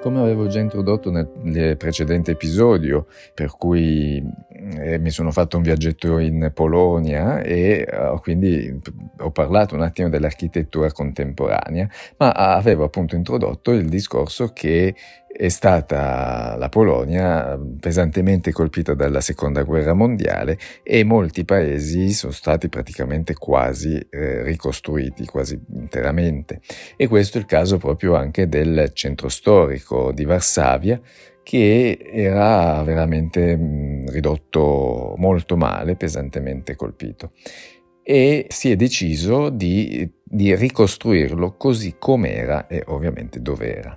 Come avevo già introdotto nel precedente episodio, per cui eh, mi sono fatto un viaggetto in Polonia e uh, quindi ho parlato un attimo dell'architettura contemporanea, ma avevo appunto introdotto il discorso che è stata la Polonia pesantemente colpita dalla seconda guerra mondiale e molti paesi sono stati praticamente quasi eh, ricostruiti, quasi interamente. E questo è il caso proprio anche del centro storico di Varsavia, che era veramente mh, ridotto molto male, pesantemente colpito. E si è deciso di, di ricostruirlo così com'era e ovviamente dov'era.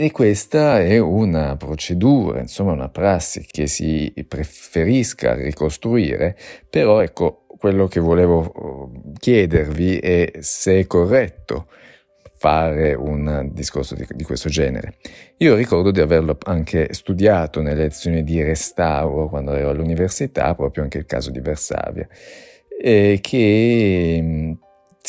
E questa è una procedura, insomma una prassi che si preferisca ricostruire, però ecco, quello che volevo uh, chiedervi è se è corretto fare un discorso di, di, questo genere. Io ricordo di averlo anche studiato nelle lezioni di restauro quando ero all'università, proprio anche il caso di Varsavia, eh, che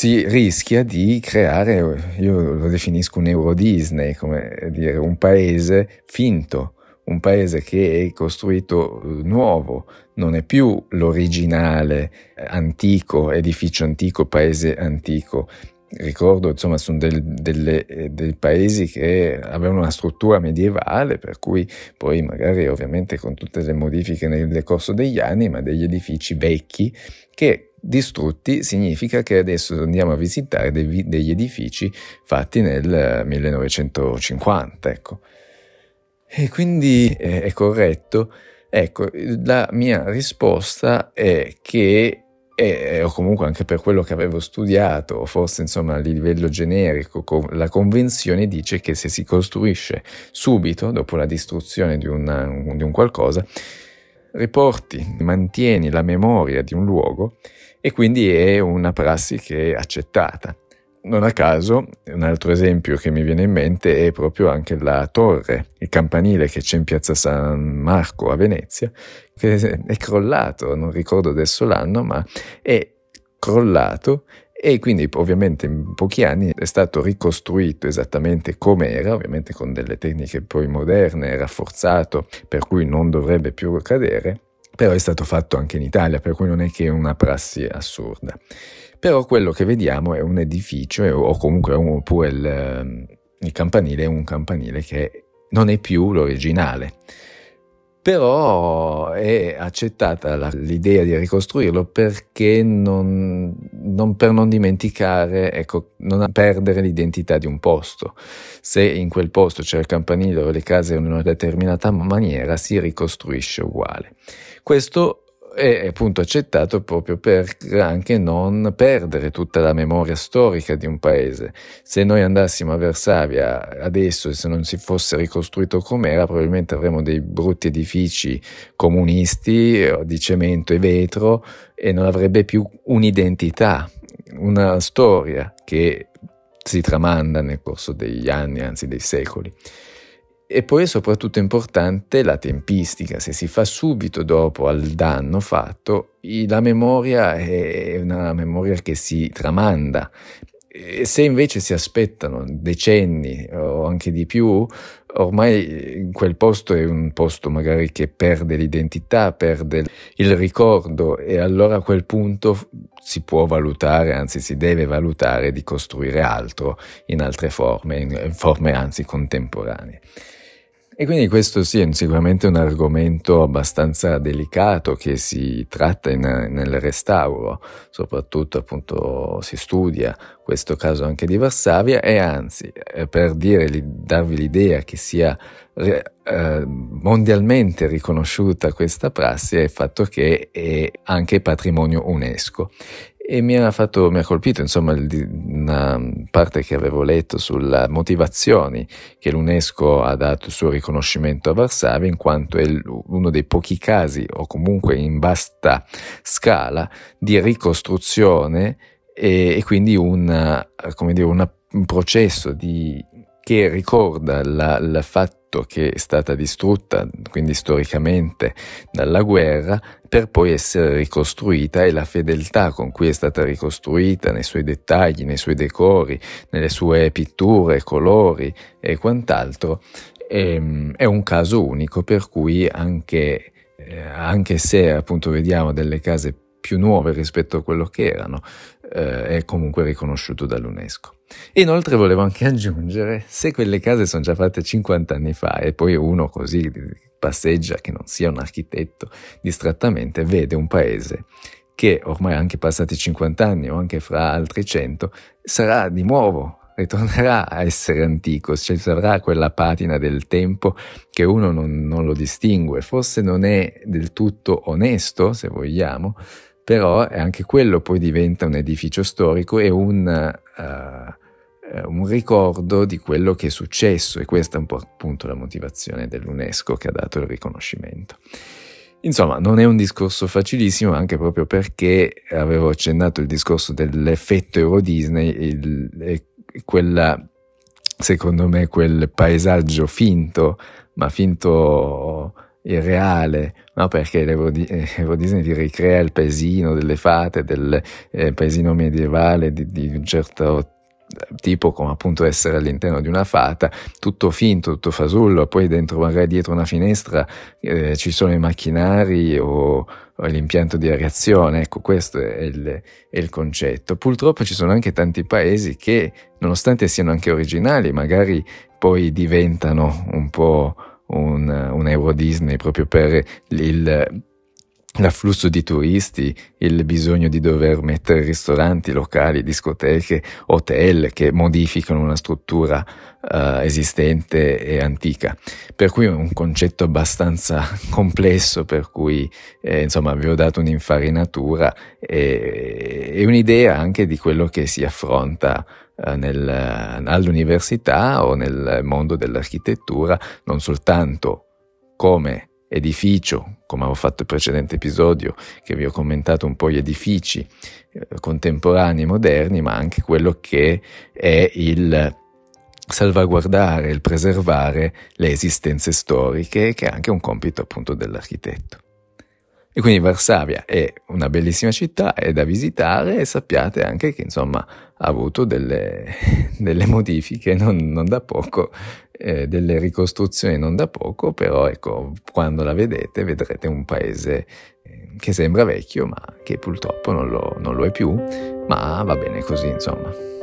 si rischia di creare, io lo definisco un Euro Disney, come dire, un paese finto, un paese che è costruito nuovo, non è più l'originale eh, antico, edificio antico, paese antico. Ricordo, insomma, sono del, delle, eh, dei paesi che avevano una struttura medievale, per cui poi magari ovviamente con tutte le modifiche nel corso degli anni, ma degli edifici vecchi che distrutti significa che adesso andiamo a visitare dei, degli edifici fatti nel 1950, ecco. E quindi è, è corretto. Ecco, la mia risposta è che e, o comunque anche per quello che avevo studiato, o forse insomma a livello generico, la convenzione dice che se si costruisce subito, dopo la distruzione di, una, di un qualcosa, riporti, mantieni la memoria di un luogo e quindi è una prassi che è accettata. Non a caso, un altro esempio che mi viene in mente è proprio anche la torre, il campanile che c'è in piazza San Marco a Venezia, che è crollato, non ricordo adesso l'anno, ma è crollato e quindi ovviamente in pochi anni è stato ricostruito esattamente come era, ovviamente con delle tecniche poi moderne, rafforzato, per cui non dovrebbe più cadere, però è stato fatto anche in Italia, per cui non è che è una prassi assurda. Però quello che vediamo è un edificio, o comunque oppure il, il campanile è un campanile che non è più l'originale. Però è accettata la, l'idea di ricostruirlo perché non, non, per non dimenticare, ecco, non perdere l'identità di un posto. Se in quel posto c'è il campanile o le case in una determinata maniera, si ricostruisce uguale. Questo è appunto accettato proprio per anche non perdere tutta la memoria storica di un paese. Se noi andassimo a Varsavia adesso e se non si fosse ricostruito com'era, probabilmente avremmo dei brutti edifici comunisti di cemento e vetro e non avrebbe più un'identità, una storia che si tramanda nel corso degli anni, anzi dei secoli. E poi è soprattutto importante la tempistica, se si fa subito dopo al danno fatto, la memoria è una memoria che si tramanda. E se invece si aspettano decenni o anche di più, ormai quel posto è un posto magari che perde l'identità, perde il ricordo e allora a quel punto si può valutare, anzi si deve valutare di costruire altro in altre forme, in forme anzi contemporanee. E quindi questo sì, è sicuramente un argomento abbastanza delicato che si tratta in, nel restauro, soprattutto appunto si studia questo caso anche di Varsavia e anzi eh, per dire, darvi l'idea che sia eh, mondialmente riconosciuta questa prassi è il fatto che è anche patrimonio UNESCO e mi ha, fatto, mi ha colpito insomma una parte che avevo letto sulle motivazioni che l'UNESCO ha dato il suo riconoscimento a Varsavia in quanto è uno dei pochi casi o comunque in vasta scala di ricostruzione e, e quindi una, dire, una, un processo di che ricorda la, il fatto che è stata distrutta, quindi storicamente, dalla guerra, per poi essere ricostruita e la fedeltà con cui è stata ricostruita nei suoi dettagli, nei suoi decori, nelle sue pitture, colori e quant'altro, è, ehm, è un caso unico per cui anche, eh, anche se appunto vediamo delle case più nuove rispetto a quello che erano, eh, è comunque riconosciuto dall'UNESCO. Inoltre volevo anche aggiungere, se quelle case sono già fatte 50 anni fa e poi uno così passeggia, che non sia un architetto, distrattamente vede un paese che ormai anche passati 50 anni o anche fra altri 100 sarà di nuovo ritornerà a essere antico, ci sarà quella patina del tempo che uno non, non, lo distingue, forse non è del tutto onesto, se vogliamo, però anche quello poi diventa un edificio storico e un, uh, un ricordo di quello che è successo e questa è un po' appunto la motivazione dell'UNESCO che ha dato il riconoscimento. Insomma, non è un discorso facilissimo anche proprio perché avevo accennato il discorso dell'effetto Euro Disney, il, quella, secondo me, quel paesaggio finto, ma finto irreale, no? perché l'Euro Disney ti ricrea il paesino delle fate, del eh, paesino medievale di, di un certo tipo come appunto essere all'interno di una fata, tutto finto, tutto fasullo, poi dentro magari dietro una finestra eh, ci sono i macchinari o, o, l'impianto di areazione, ecco questo è il, è il, concetto. Purtroppo ci sono anche tanti paesi che nonostante siano anche originali magari poi diventano un po' un, un Euro Disney proprio per il l'afflusso di turisti, il bisogno di dover mettere ristoranti, locali, discoteche, hotel che modificano una struttura uh, esistente e antica. Per cui è un concetto abbastanza complesso, per cui eh, insomma vi ho dato un'infarinatura e, e, un'idea anche di quello che si affronta nel, all'università o nel mondo dell'architettura, non soltanto come edificio, come avevo fatto il precedente episodio, che vi ho commentato un po' gli edifici eh, contemporanei, moderni, ma anche quello che è il salvaguardare, il preservare le esistenze storiche, che è anche un compito appunto dell'architetto. E quindi Varsavia è una bellissima città, è da visitare e sappiate anche che insomma ha avuto delle, delle modifiche non, non, da poco, eh, delle ricostruzioni non da poco, però ecco, quando la vedete vedrete un paese eh, che sembra vecchio ma che purtroppo non lo, non lo è più, ma va bene così insomma.